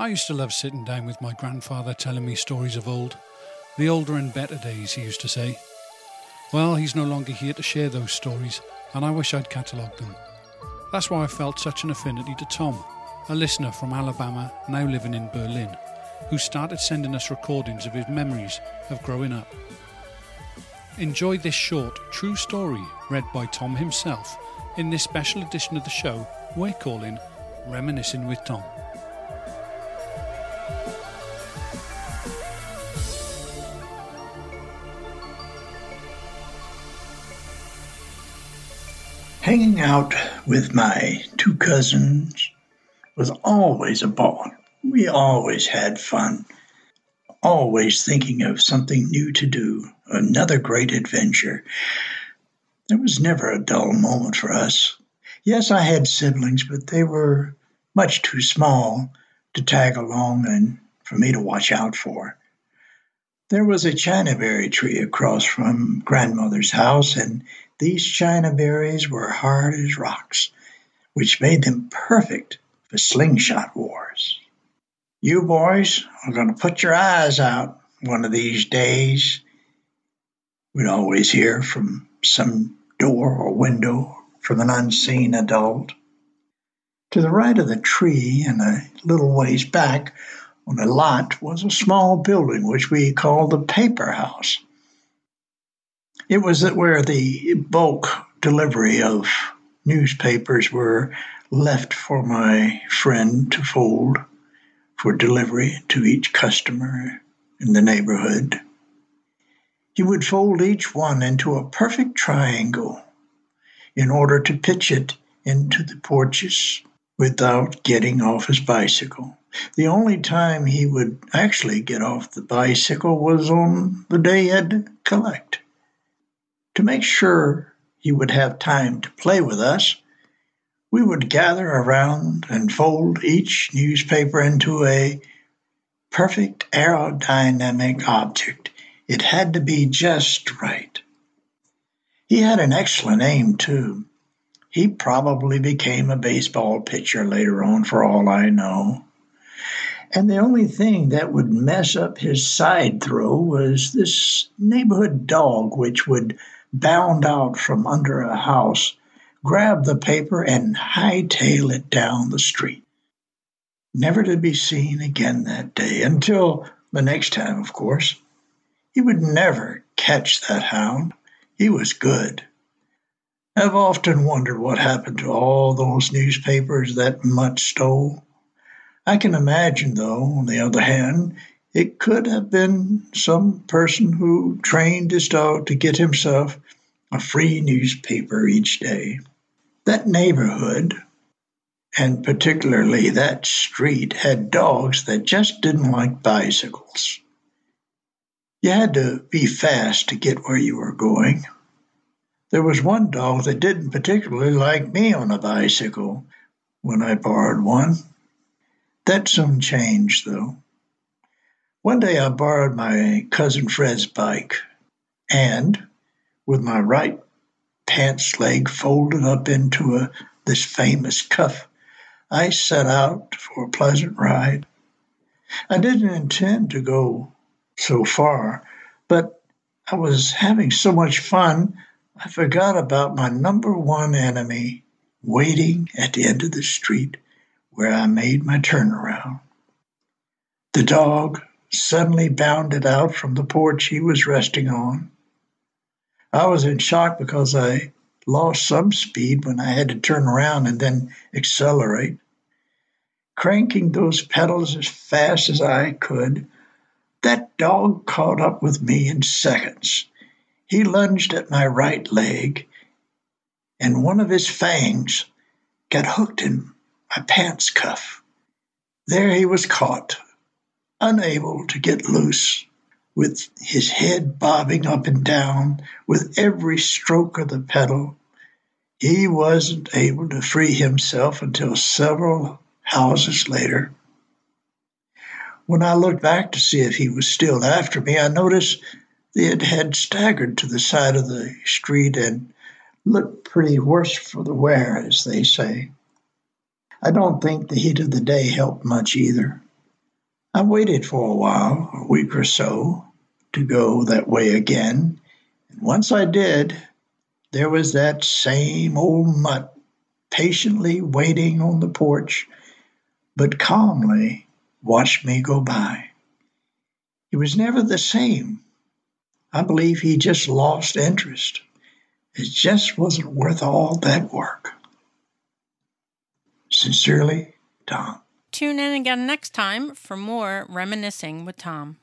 I used to love sitting down with my grandfather telling me stories of old. The older and better days, he used to say. Well, he's no longer here to share those stories, and I wish I'd catalogued them. That's why I felt such an affinity to Tom, a listener from Alabama now living in Berlin, who started sending us recordings of his memories of growing up. Enjoy this short, true story read by Tom himself in this special edition of the show we're calling Reminiscing with Tom. Hanging out with my two cousins was always a ball. We always had fun, always thinking of something new to do, another great adventure. There was never a dull moment for us. Yes, I had siblings, but they were much too small to tag along and for me to watch out for. There was a chinaberry tree across from grandmother's house, and these china berries were hard as rocks, which made them perfect for slingshot wars. You boys are going to put your eyes out one of these days. We'd always hear from some door or window from an unseen adult. To the right of the tree and a little ways back on a lot was a small building which we called the paper house. It was where the bulk delivery of newspapers were left for my friend to fold for delivery to each customer in the neighborhood. He would fold each one into a perfect triangle in order to pitch it into the porches without getting off his bicycle. The only time he would actually get off the bicycle was on the day he had to collect. To make sure he would have time to play with us, we would gather around and fold each newspaper into a perfect aerodynamic object. It had to be just right. He had an excellent aim, too. He probably became a baseball pitcher later on, for all I know. And the only thing that would mess up his side throw was this neighborhood dog, which would bound out from under a house, grab the paper, and hightail it down the street. Never to be seen again that day, until the next time, of course. He would never catch that hound. He was good. I've often wondered what happened to all those newspapers that mutt stole. I can imagine, though, on the other hand, it could have been some person who trained his dog to get himself a free newspaper each day. That neighborhood, and particularly that street, had dogs that just didn't like bicycles. You had to be fast to get where you were going. There was one dog that didn't particularly like me on a bicycle when I borrowed one. That soon changed, though. One day I borrowed my cousin Fred's bike, and with my right pants leg folded up into a, this famous cuff, I set out for a pleasant ride. I didn't intend to go so far, but I was having so much fun, I forgot about my number one enemy waiting at the end of the street where I made my turnaround. The dog suddenly bounded out from the porch he was resting on. I was in shock because I lost some speed when I had to turn around and then accelerate. Cranking those pedals as fast as I could, that dog caught up with me in seconds. He lunged at my right leg, and one of his fangs got hooked in my pants cuff. There he was caught, unable to get loose, with his head bobbing up and down with every stroke of the pedal. He wasn't able to free himself until several houses later. When I looked back to see if he was still after me, I noticed that it had staggered to the side of the street and looked pretty worse for the wear, as they say. I don't think the heat of the day helped much either. I waited for a while, a week or so, to go that way again, and once I did, there was that same old mutt patiently waiting on the porch, but calmly watched me go by. He was never the same. I believe he just lost interest. It just wasn't worth all that work. Sincerely, Tom. Tune in again next time for more Reminiscing with Tom.